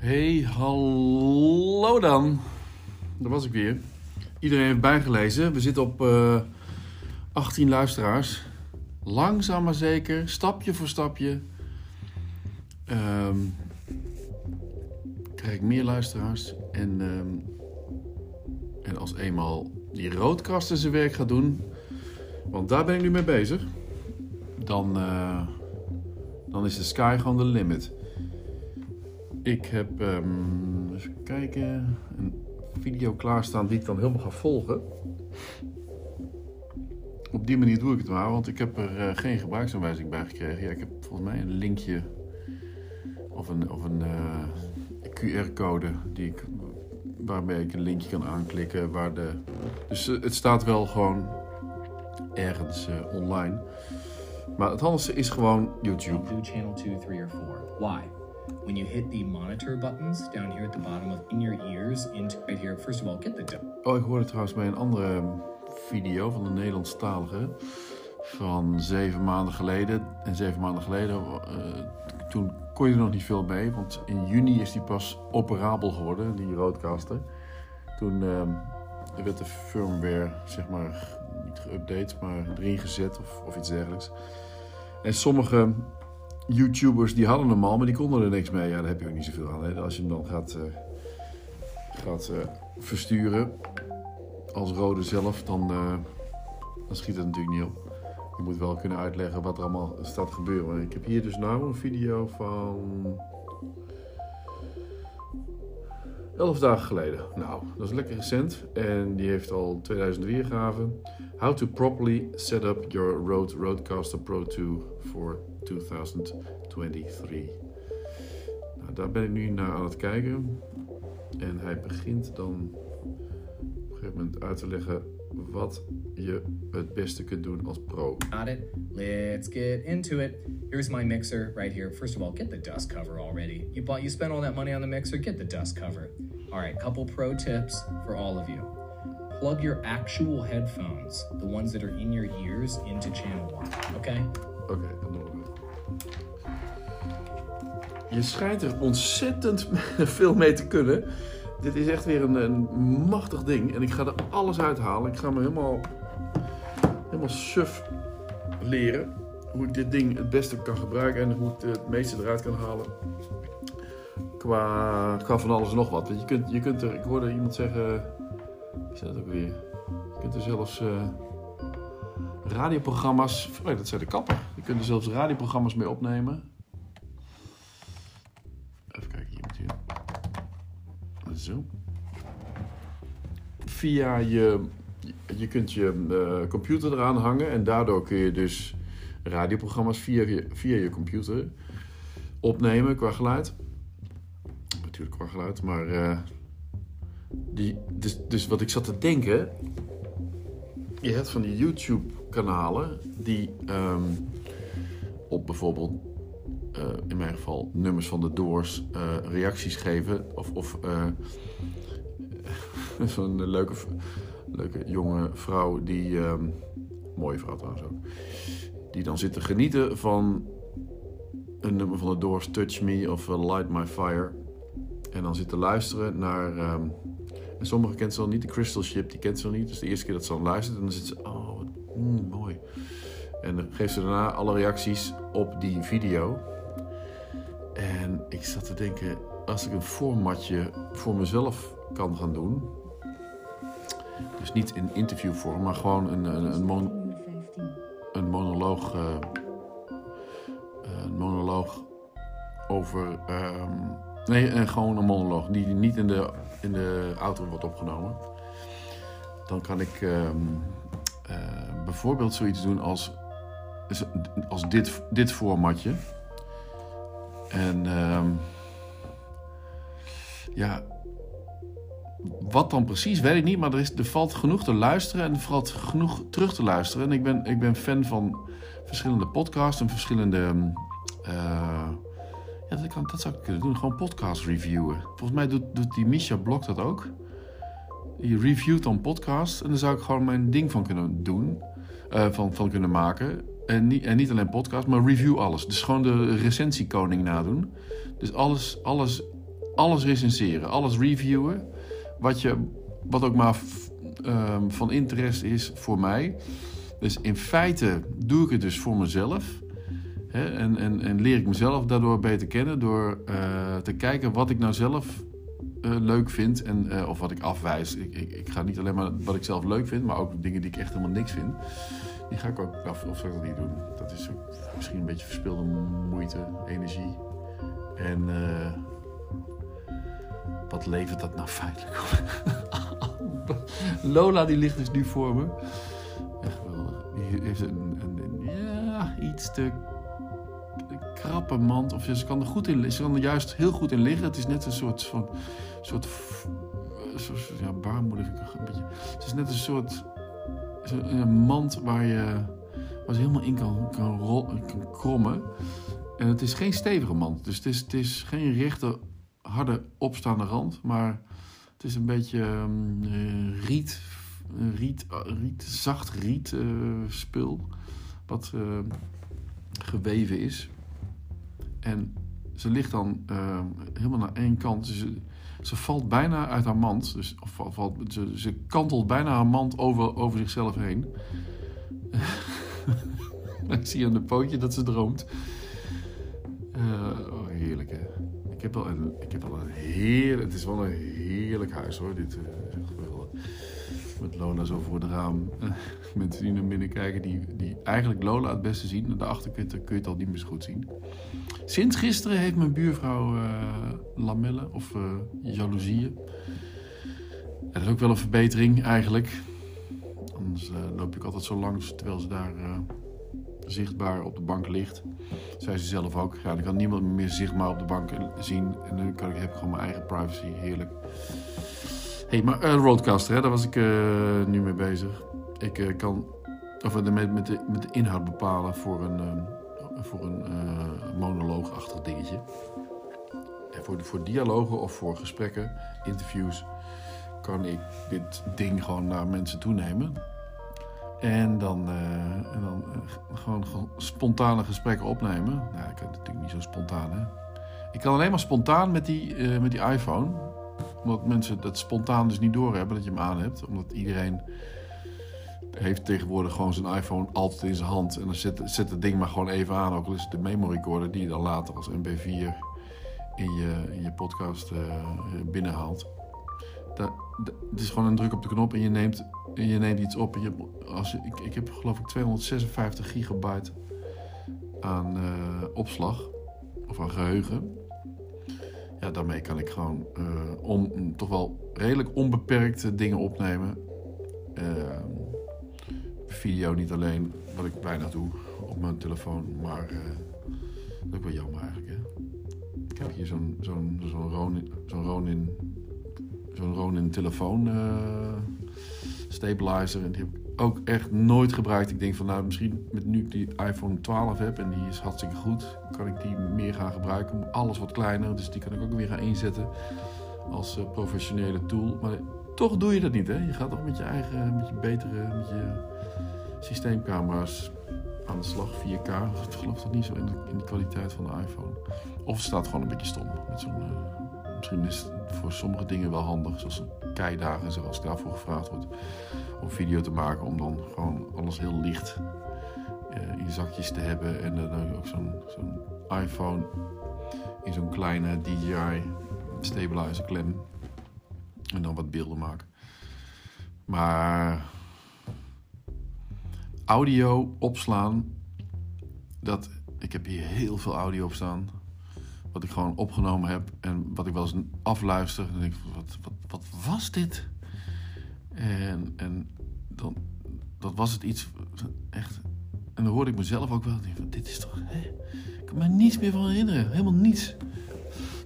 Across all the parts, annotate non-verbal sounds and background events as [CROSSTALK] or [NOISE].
Hey, hallo dan. Daar was ik weer. Iedereen heeft bijgelezen. We zitten op eh 18 luisteraars. Langzaam maar zeker, stapje voor stapje. ehm, krijg ik meer luisteraars. En, ehm, en als eenmaal die roodkasten zijn werk gaat doen, want daar ben ik nu mee bezig, dan, eh, dan is de sky gewoon de limit. Ik heb, ehm, even kijken, een video klaarstaan die ik dan helemaal ga volgen. Op die manier doe ik het maar, want ik heb er eh, geen gebruiksaanwijzing bij gekregen. Ja, ik heb volgens mij een linkje of een, of een eh, QR-code die ik, waarmee ik een linkje kan aanklikken. Waar de, dus eh, het staat wel gewoon ergens online. Maar het handigste is gewoon YouTube. channel 2, 3, or 4. Why? When you hit the monitor buttons down here at the bottom of in your ears, into right here, first of all, get the Oh, ik hoorde trouwens bij een andere video van de Nederlandstalige van zeven maanden geleden. En zeven maanden geleden, eh, toen kon je er nog niet veel mee, want in juni is die pas operabel geworden, die roadcaster. Toen eh, werd de firmware, zeg maar, niet geüpdate, maar erin gezet of, of iets dergelijks. En sommige YouTubers die hadden hem al, maar die konden er niks mee. Ja, daar heb je ook niet zoveel aan. Hè? Als je hem dan gaat, eh, gaat eh, versturen als rode zelf, dan, eh, dan schiet het natuurlijk niet op. Je moet wel kunnen uitleggen wat er allemaal staat gebeuren. Ik heb hier dus nou een video van 11 dagen geleden. Nou, dat is lekker recent en die heeft al 2000 weergaven. How to properly set up your Rode Rodecaster Pro 2 for 2023. Nou, daar ben ik nu naar aan het kijken. En hij begint dan op een gegeven moment uit te leggen wat je het beste kunt doen als pro. Got it? Let's get into it. Here's my mixer right here. First of all, get the dust cover already. You bought, you spent all that money on the mixer. Get the dust cover. All right, couple pro tips for all of you. Plug your actual headphones, the ones that are in your ears, into channel one. Okay. Oké, Je schijnt er ontzettend [LAUGHS] veel mee te kunnen. Dit is echt weer een, een machtig ding. En ik ga er alles uithalen. Ik ga me helemaal, helemaal suf leren. Hoe ik dit ding het beste kan gebruiken. En hoe ik het meeste eruit kan halen. Qua, qua van alles en nog wat. Je kunt, je kunt er, ik hoorde iemand zeggen... Ik zei dat ook weer. Je kunt er zelfs... eh, radioprogramma's. Oh, dat zei de kapper. Je kunt er zelfs radioprogramma's mee opnemen. Zo. Via je. Je kunt je eh, computer eraan hangen en daardoor kun je dus radioprogramma's via je, via je computer opnemen qua geluid. Natuurlijk qua geluid, maar. eh, die, dus, dus wat ik zat te denken, je hebt van die YouTube-kanalen die ehm, op bijvoorbeeld, eh, in mijn geval, nummers van de Doors eh, reacties geven. Of, of eh, [LAUGHS] zo'n leuke, leuke jonge vrouw die, ehm, mooie vrouw trouwens ook, die dan zit te genieten van een nummer van de Doors, Touch Me of Light My Fire. En dan zit te luisteren naar. ehm, en sommigen kent ze al niet. De Crystal Ship, die kent ze al niet. Dus de eerste keer dat ze dan luistert, dan zit ze... Oh, mm, mooi. En dan geeft ze daarna alle reacties op die video. En ik zat te denken... Als ik een formatje voor mezelf kan gaan doen... Dus niet in interviewvorm, maar gewoon een, een, een, een monoloog... eh, een monoloog over... ehm, nee, en gewoon een monoloog die niet in de, in de auto wordt opgenomen. Dan kan ik ehm, eh, bijvoorbeeld zoiets doen als, als dit, dit formatje. En ehm, ja, wat dan precies, weet ik niet. Maar er, is, er valt genoeg te luisteren en er valt genoeg terug te luisteren. En ik ben, ik ben fan van verschillende podcasts en verschillende... ehm, eh, ja, dat, kan, dat zou ik kunnen doen. Gewoon podcast reviewen. Volgens mij doet, doet die Misha Blok dat ook. Die reviewt dan podcast. En daar zou ik gewoon mijn ding van kunnen doen. eh, van, van kunnen maken. En niet, en niet alleen podcast, maar review alles. Dus gewoon de recensiekoning nadoen. Dus alles, alles, alles recenseren, alles reviewen. Wat, je, wat ook maar ehm, van interesse is voor mij. Dus in feite doe ik het dus voor mezelf. Hè, en, en, en leer ik mezelf daardoor beter kennen door eh, te kijken wat ik nou zelf eh, leuk vind en, eh, of wat ik afwijs. Ik, ik, ik ga niet alleen maar wat ik zelf leuk vind, maar ook dingen die ik echt helemaal niks vind. Die ga ik ook af of zou ik dat niet doen. Dat is misschien een beetje verspilde moeite, energie. En eh, wat levert dat nou feitelijk op? [LAUGHS] Lola die ligt dus nu voor me. Echt geweldig. Die heeft een, een, een- ja, iets te krappe mand. Of ze kan er goed in Ze kan er juist heel goed in liggen. Het is net een soort van... soort, soort ja, baarmoeder een beetje... Het is net een soort... Een mand waar je... Waar helemaal in kan, kan, kan krommen. En het is geen stevige mand. Dus het is, het is geen rechte, harde, opstaande rand. Maar het is een beetje ehm, eh, riet, riet, eh, riet, zacht riet eh, spul. Wat geweven is. En ze ligt dan eh, helemaal naar één kant. Ze, ze valt bijna uit haar mand. Dus, of val- valt, ze, ze kantelt bijna haar mand over, over zichzelf heen. [LAUGHS] Ik zie aan de pootje dat ze droomt. Eh, oh, heerlijk hè. Ik heb wel een, ik heb een heerlijk... Het is wel een heerlijk huis hoor. Dit eh. Met Lola zo voor het raam. [LAUGHS] Mensen die naar binnen kijken, die, die eigenlijk Lola het beste zien. Je, het- kun je het al niet meer zo goed zien. Sinds gisteren heeft mijn buurvrouw eh, lamellen of eh jaloezieën. Ja, dat is ook wel een verbetering eigenlijk. Anders eh, loop ik altijd zo langs terwijl ze daar zichtbaar op de bank ligt. Zei ze zelf ook. Ja, dan kan niemand me meer zichtbaar op de bank zien. En nu kan ik, heb ik gewoon mijn eigen privacy. Heerlijk. Hey, maar eh, Roadcaster, hè, daar was ik eh, nu mee bezig. Ik eh, kan of, met, met, de, met de inhoud bepalen voor een, voor een monoloogachtig dingetje. En voor, voor dialogen of voor gesprekken, interviews, kan ik dit ding gewoon naar mensen toenemen. En dan, dan gewoon, gewoon spontane gesprekken opnemen. Nou, ik kan natuurlijk niet zo spontaan, hè. Ik kan alleen maar spontaan met die, met die iPhone. Omdat mensen dat spontaan dus niet doorhebben dat je hem aan hebt. Omdat iedereen heeft tegenwoordig gewoon zijn iPhone altijd in zijn hand. En dan zet, zet het ding maar gewoon even aan. Ook al is het de memory recorder die je dan later als MP4 in je, in je podcast eh, binnenhaalt. Het is gewoon een druk op de knop en je neemt, je neemt iets op. Je, als ik, ik heb geloof ik 256 gigabyte aan eh, opslag of aan geheugen. Daarmee kan ik gewoon eh, om, toch wel redelijk onbeperkt dingen opnemen. Eh, video niet alleen, wat ik bijna doe op mijn telefoon, maar eh, dat is wel jammer eigenlijk. Hè? Ik heb hier zo'n zo'n zo'n Ronin, zo'n Ronin, zo'n Ronin telefoon eh, stabilizer en die ook echt nooit gebruikt. Ik denk van nou misschien met nu ik die iPhone 12 heb en die is hartstikke goed, kan ik die meer gaan gebruiken. Alles wat kleiner, dus die kan ik ook weer gaan inzetten als eh, professionele tool. Maar toch doe je dat niet, hè? Je gaat toch met je eigen, met je betere, met je systeemcamera's aan de slag, 4K. Ik geloof dat niet zo in de, in de kwaliteit van de iPhone. Of het staat gewoon een beetje stom. Met eh, misschien is het voor sommige dingen wel handig, zoals een keidagen, zoals daarvoor gevraagd wordt, om video te maken, om dan gewoon alles heel licht eh, in zakjes te hebben. En dan ook zo'n zo'n iPhone in zo'n kleine DJI stabilizer klem. En dan wat beelden maken. Maar audio opslaan, dat, ik heb hier heel veel audio op staan. Wat ik gewoon opgenomen heb en wat ik wel eens afluister. En dan denk ik, wat, wat, wat was dit? En, en dan, dat was het iets echt. En dan hoorde ik mezelf ook wel. Ik van, dit is toch. Hè? Ik kan me niets meer van herinneren. Helemaal niets.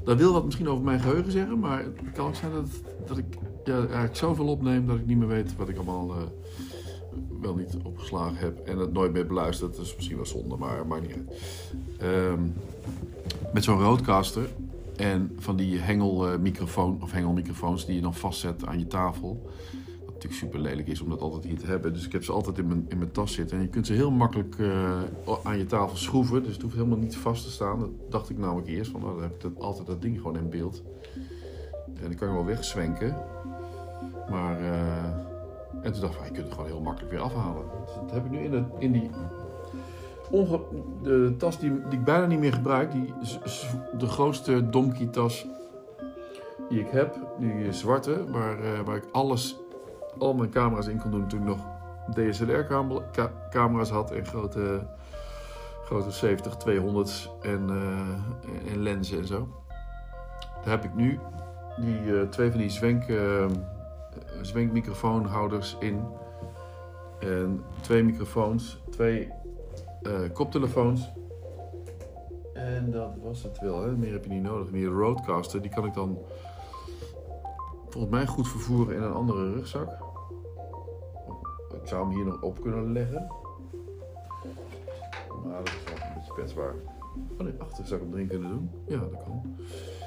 Dat wil wat misschien over mijn geheugen zeggen, maar het kan ook zijn dat, dat ik ja, eigenlijk zoveel opneem dat ik niet meer weet wat ik allemaal eh, wel niet opgeslagen heb en het nooit meer beluisterd. Dat is misschien wel zonde, maar maakt niet. Ehm, met zo'n roadcaster en van die hengelmicrofoon of hengelmicrofoons die je dan vastzet aan je tafel. Dat natuurlijk super lelijk is om dat altijd hier te hebben. Dus ik heb ze altijd in mijn, in mijn tas zitten. En je kunt ze heel makkelijk eh, aan je tafel schroeven. Dus het hoeft helemaal niet vast te staan. Dat dacht ik namelijk eerst. Nou, dan heb ik dat, altijd dat ding gewoon in beeld. En dan kan je wel wegzwenken. Maar... eh, en toen dacht ik, van, je kunt het gewoon heel makkelijk weer afhalen. Dus dat heb ik nu in, de, in die... De tas die, die ik bijna niet meer gebruik. Die, de grootste donkey tas die ik heb. Die zwarte. Waar, eh, waar ik alles, al mijn camera's in kon doen toen ik nog DSLR-camera's had. En grote, grote 70, 200's en, eh, en lenzen en zo. Daar heb ik nu die, eh, twee van die zwenk, zwenkmicrofoonhouders in. En twee microfoons, twee eh, koptelefoons. En dat was het wel, hè? meer heb je niet nodig. En die Roadcaster, die kan ik dan volgens mij goed vervoeren in een andere rugzak. Ik zou hem hier nog op kunnen leggen. Maar dat is wel een beetje kwetsbaar. Oh nee, achter zou ik hem erin kunnen doen. Ja, dat kan.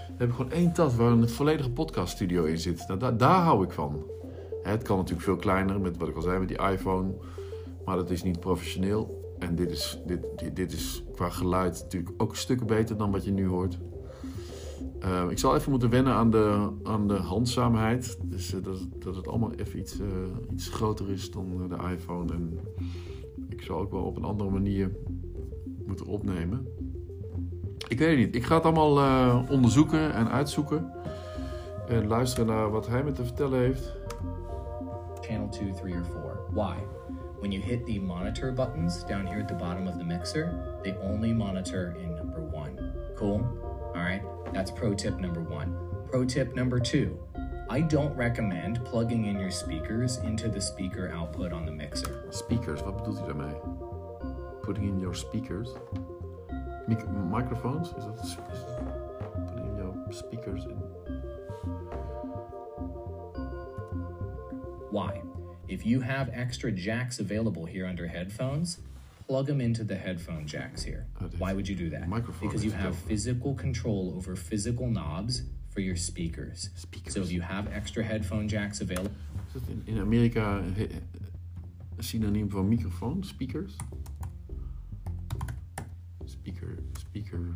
Dan heb ik gewoon één tas waar een volledige podcaststudio in zit. Nou, daar, daar hou ik van. Het kan natuurlijk veel kleiner, met wat ik al zei, met die iPhone. Maar dat is niet professioneel. En dit is, dit, dit, dit is qua geluid natuurlijk ook stukken beter dan wat je nu hoort. Eh, ik zal even moeten wennen aan de, aan de handzaamheid. Dus eh, dat, dat het allemaal even iets, eh, iets groter is dan de iPhone. En ik zal ook wel op een andere manier moeten opnemen. Ik weet het niet. Ik ga het allemaal onderzoeken en uitzoeken. En luisteren naar wat hij me te vertellen heeft. channel 2, 3, or 4. Why? When you hit the monitor buttons down here at the bottom of the mixer, they only monitor in number one. Cool? All right, that's pro tip number one. Pro tip number two I don't recommend plugging in your speakers into the speaker output on the mixer. Speakers, wat bedoelt hij daarmee? Putting in your speakers. Mic- microphones? Is dat, is putting in your speakers in? Why? If you have extra jacks available here under headphones, plug them into the headphone jacks here. Oh, Why would you do that? Microphone Because you have dope. physical control over physical knobs for your speakers. Speakers. So if you have extra headphone jacks available, Is dat in, in Amerika he- een synoniem van microfoon? Speakers? Speaker, speaker,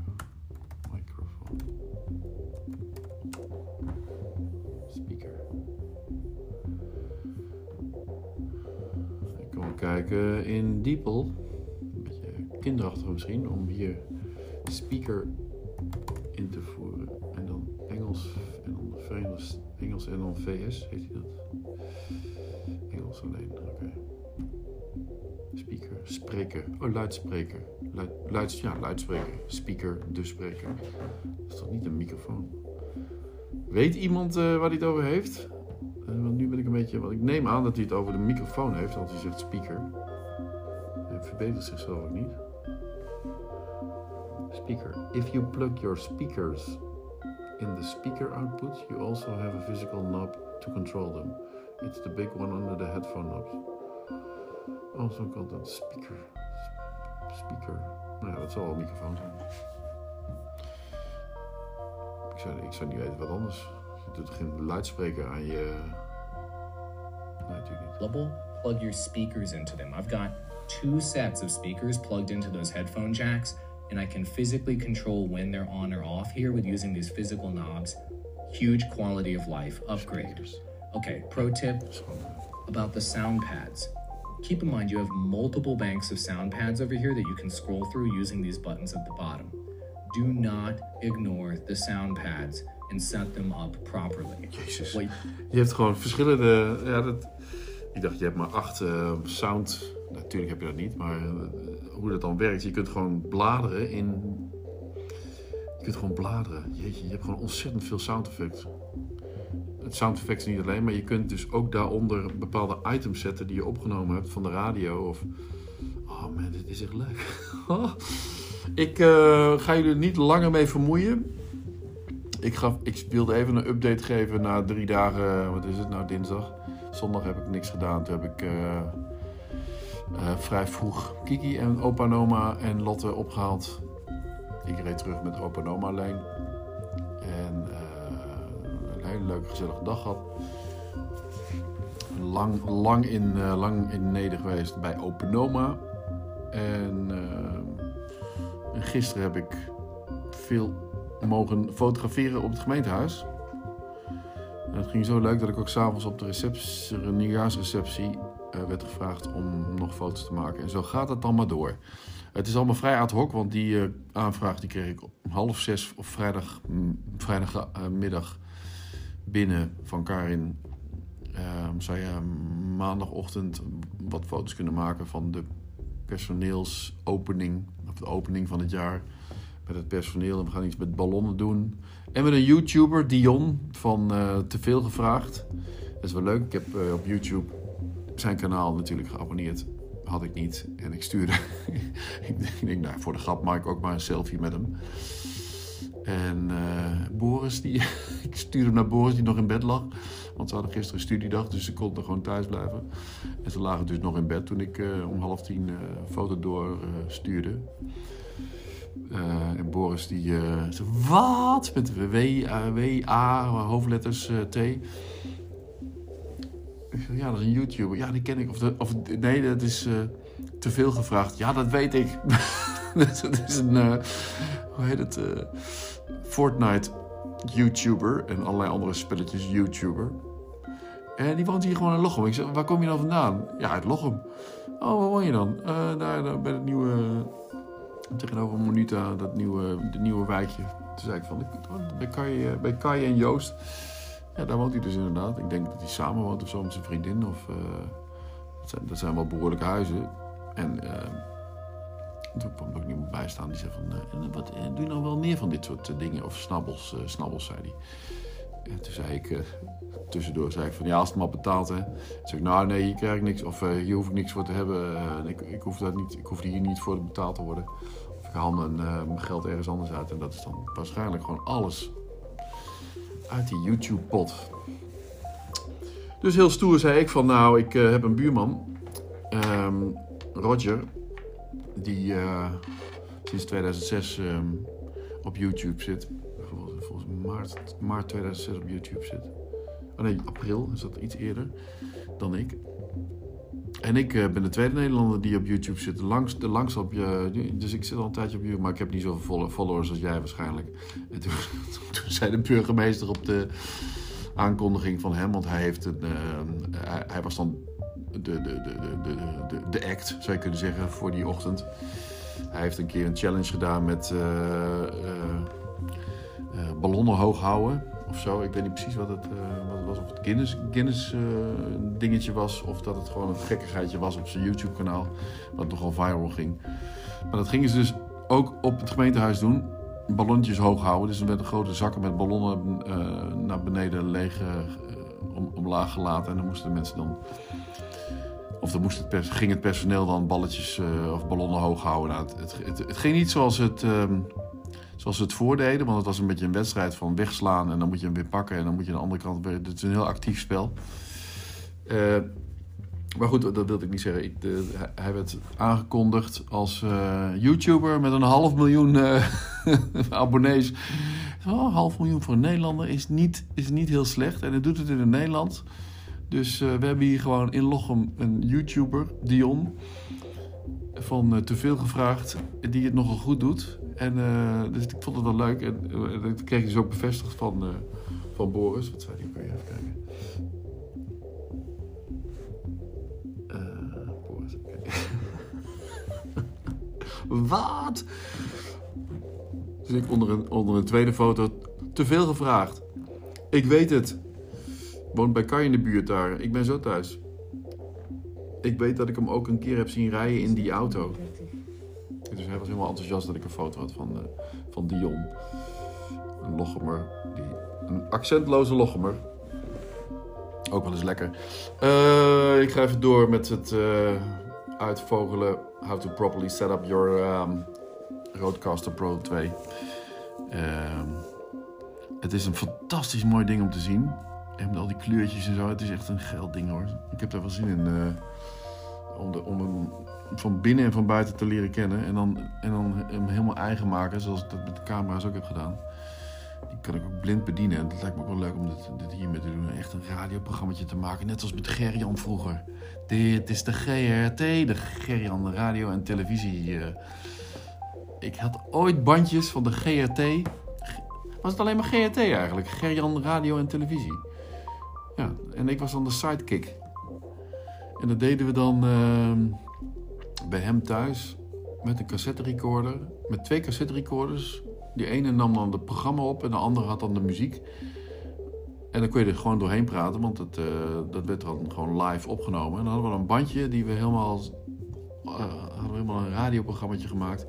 kijken in Diepel. Een beetje kinderachtig misschien, om hier speaker in te voeren. En dan Engels en dan Engels en dan VS, heet hij dat? Engels alleen, oké. Speaker, spreker. Oh, luidspreker. Luid, ja, luidspreker. Speaker, de spreker. Dat is toch niet een microfoon? Weet iemand eh, waar hij het over heeft? Eh, want nu ben ik een beetje... Want ik neem aan dat hij het over de microfoon heeft, want hij zegt speaker. Hij verbetert zichzelf ook niet. Speaker. If you plug your speakers in the speaker output, you also have a physical knob to control them. It's the big one under the headphone knobs. Also called a speaker. Sp- Speaker. Nou ja, dat zal wel een microfoon zijn. Ik zou, ik zou niet weten wat anders. Je doet geen luidspreker aan je... Nee, natuurlijk niet. available, plug your speakers into them. I've got two sets of speakers plugged into those headphone jacks, and I can physically control when they're on or off here with using these physical knobs. Huge quality of life upgrade. Okay, pro tip Dat is gewoon, about the sound pads. Keep in mind you have multiple banks of sound pads over here that you can scroll through using these buttons at the bottom. Do not ignore the sound pads and set them up properly. Jezus. Je hebt gewoon verschillende. Ja, dat, ik dacht, je hebt maar acht eh, sound. Natuurlijk heb je dat niet, maar eh, hoe dat dan werkt. Je kunt gewoon bladeren in. Je kunt gewoon bladeren. Jeetje, je hebt gewoon ontzettend veel sound effects. Het sound effects niet alleen, maar je kunt dus ook daaronder bepaalde items zetten die je opgenomen hebt van de radio. Of. Oh man, dit is echt leuk. [LAUGHS] ik eh, ga jullie niet langer mee vermoeien. Ik, gaf, ik wilde even een update geven na drie dagen. Wat is het nou, dinsdag? Zondag heb ik niks gedaan. Toen heb ik eh, eh, vrij vroeg Kiki en opa en en Lotte opgehaald. Ik reed terug met opa en alleen. En een hele leuke gezellige dag gehad. lang, lang, in, lang in Neder geweest bij Openoma. En, en gisteren heb ik veel mogen fotograferen op het gemeentehuis. En het ging zo leuk dat ik ook s'avonds op de receptie, nieuwjaarsreceptie uh, werd gevraagd om nog foto's te maken. En zo gaat het dan maar door. Het is allemaal vrij ad hoc, want die uh, aanvraag die kreeg ik om half zes op vrijdag, vrijdagmiddag binnen van Karin. Uh, zou je maandagochtend wat foto's kunnen maken van de personeelsopening, of de opening van het jaar met het personeel. En we gaan iets met ballonnen doen. En met een YouTuber, Dion, van uh, Te Veel Gevraagd. Dat is wel leuk. Ik heb uh, op YouTube zijn kanaal natuurlijk geabonneerd. Had ik niet. En ik stuurde. [LAUGHS] ik denk, nou, voor de grap maak ik ook maar een selfie met hem. En uh, Boris, die, [LAUGHS] ik stuurde hem naar Boris die nog in bed lag. Want ze hadden gisteren studiedag, dus ze konden gewoon thuis blijven. En ze lagen dus nog in bed toen ik uh, om half tien uh, foto doorstuurde. en Boris die zei, wat? Met W, A, hoofdletters T. Ik ja, dat is een YouTuber. Ja, die ken ik. Of, of nee, dat is te veel gevraagd. Ja, dat weet ik. [LAUGHS] dat is een, hoe heet het? Fortnite YouTuber en allerlei andere spelletjes YouTuber. En die woont hier gewoon in Lochem. Ik zeg, waar kom je dan vandaan? Ja, uit Lochem. Oh, waar woon je dan? Uh, daar, daar bij het nieuwe... Tegenover Monita, dat nieuwe, de nieuwe wijkje. Toen zei ik van, bij Kai, bij Kai en Joost. Ja, daar woont hij dus inderdaad. Ik denk dat hij samen woont of zo met zijn vriendin. Of, dat, zijn, dat zijn wel behoorlijke huizen. En... Toen kwam er ook niemand bij staan die zei van... Wat, doe je nou wel meer van dit soort dingen? Of snabbels, snabbels, zei hij. En toen zei ik... tussendoor zei ik van... Ja, als het maar betaalt, hè. Toen zei ik... Nou, nee, hier krijg ik niks. Of hier hoef ik niks voor te hebben. ik, ik, hoef dat niet, ik hoef hier niet voor betaald te worden. Of ik haal mijn, mijn geld ergens anders uit. En dat is dan waarschijnlijk gewoon alles... uit die YouTube-pot. Dus heel stoer zei ik van... Nou, ik heb een buurman... Um, Roger die uh, sinds 2006 um, op YouTube zit. Volgens, maart, maart 2006 op YouTube zit. Oh nee, april is dat iets eerder dan ik. En ik uh, ben de tweede Nederlander die op YouTube zit. De langst, de langst op je. Dus ik zit al een tijdje op YouTube, maar ik heb niet zoveel followers als jij waarschijnlijk. En [LAUGHS] toen, toen zei de burgemeester op de aankondiging van hem, want hij heeft een. Uh, hij, hij was dan de, de, de, de, de, de act, zou je kunnen zeggen, voor die ochtend. Hij heeft een keer een challenge gedaan met uh, ballonnen hoog houden of zo. Ik weet niet precies wat het, wat het was. Of het Guinness, Guinness dingetje was. Of dat het gewoon een gekkigheidje was op zijn YouTube kanaal. Wat nogal viral ging. Maar dat gingen ze dus ook op het gemeentehuis doen. Ballonnetjes hoog houden. Dus er werden grote zakken met ballonnen naar beneden leeg om, omlaag gelaten. En dan moesten de mensen dan of dan moest het pers ging het personeel dan balletjes uh, of ballonnen hoog houden. Nou, het, het, ging niet zoals het, um, zoals het voordeden, want het was een beetje een wedstrijd van wegslaan en dan moet je hem weer pakken en dan moet je aan de andere kant. Het is een heel actief spel. Uh, maar goed, dat wilde ik niet zeggen. Hij werd aangekondigd als uh, YouTuber met een half miljoen [LAUGHS] abonnees. Oh, half miljoen voor een Nederlander is niet, is niet heel slecht. En hij doet het in het Nederlands. Dus we hebben hier gewoon in Lochem een YouTuber, Dion, van Te Veel Gevraagd, die het nogal goed doet. En uh, dus ik vond het wel leuk. En dat kreeg ik dus ook bevestigd van, van Boris. Wat zei hij? Kun je even kijken. Boris, okay. [LAUGHS] Wat? Dus ik onder een, onder een tweede foto te veel gevraagd. Ik weet het. Woont bij Kai in de buurt daar. Ik ben zo thuis. Ik weet dat ik hem ook een keer heb zien rijden in die auto. Dus hij was helemaal enthousiast dat ik een foto had van, uh, van Dion. Een Lochemer. Die, een accentloze Lochemer. Ook wel eens lekker. Uh, ik ga even door met het uh, uitvogelen. How to properly set up your um, Rodecaster Pro 2. het is een fantastisch mooi ding om te zien. En met al die kleurtjes en zo. Het is echt een geld ding hoor. Ik heb daar wel zin in. Om, de, om hem van binnen en van buiten te leren kennen. En dan, en dan hem helemaal eigen maken. Zoals ik dat met de camera's ook heb gedaan. Die kan ik ook blind bedienen. En het lijkt me ook wel leuk om dit, dit hiermee te doen. Echt een radioprogramma te maken. Net als met Gerjan vroeger. Dit is de GRT, de Gerjan Radio en Televisie. eh. Ik had ooit bandjes van de GRT. Was het alleen maar GRT eigenlijk? Gerjan Radio en Televisie. Ja, en ik was dan de sidekick. En dat deden we dan ehm, bij hem thuis met een cassette recorder. Met twee cassette recorders. Die ene nam dan het programma op en de andere had dan de muziek. En dan kon je er gewoon doorheen praten, want het, eh, dat werd dan gewoon live opgenomen. En dan hadden we een bandje die we helemaal, eh, hadden we helemaal een radioprogrammaatje gemaakt.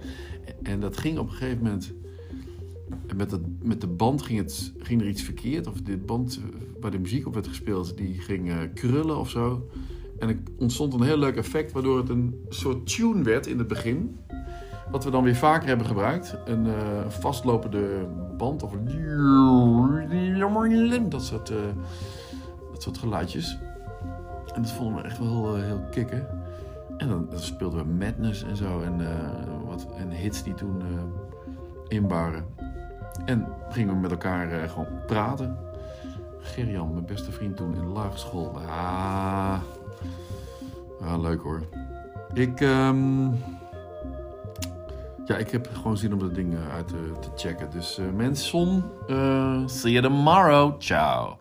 En dat ging op een gegeven moment, met, het, met de band ging, het, ging er iets verkeerd. Of de band waar de muziek op werd gespeeld, die ging eh, krullen of zo. En er ontstond een heel leuk effect, waardoor het een soort tune werd in het begin. Wat we dan weer vaker hebben gebruikt. Een eh, vastlopende band of dat soort, eh, dat soort geluidjes. En dat vonden we echt wel heel, heel kicken. En dan, dan speelden we Madness en zo. En, eh, wat, en hits die toen eh in waren. En gingen we met elkaar eh, gewoon praten. Gerjan, mijn beste vriend toen in de lagere school. Ah, ah leuk hoor. Ik, ehm, ja, ik heb gewoon zin om dat ding eh, uit te, te checken. Dus eh mensen, eh see you tomorrow. Ciao.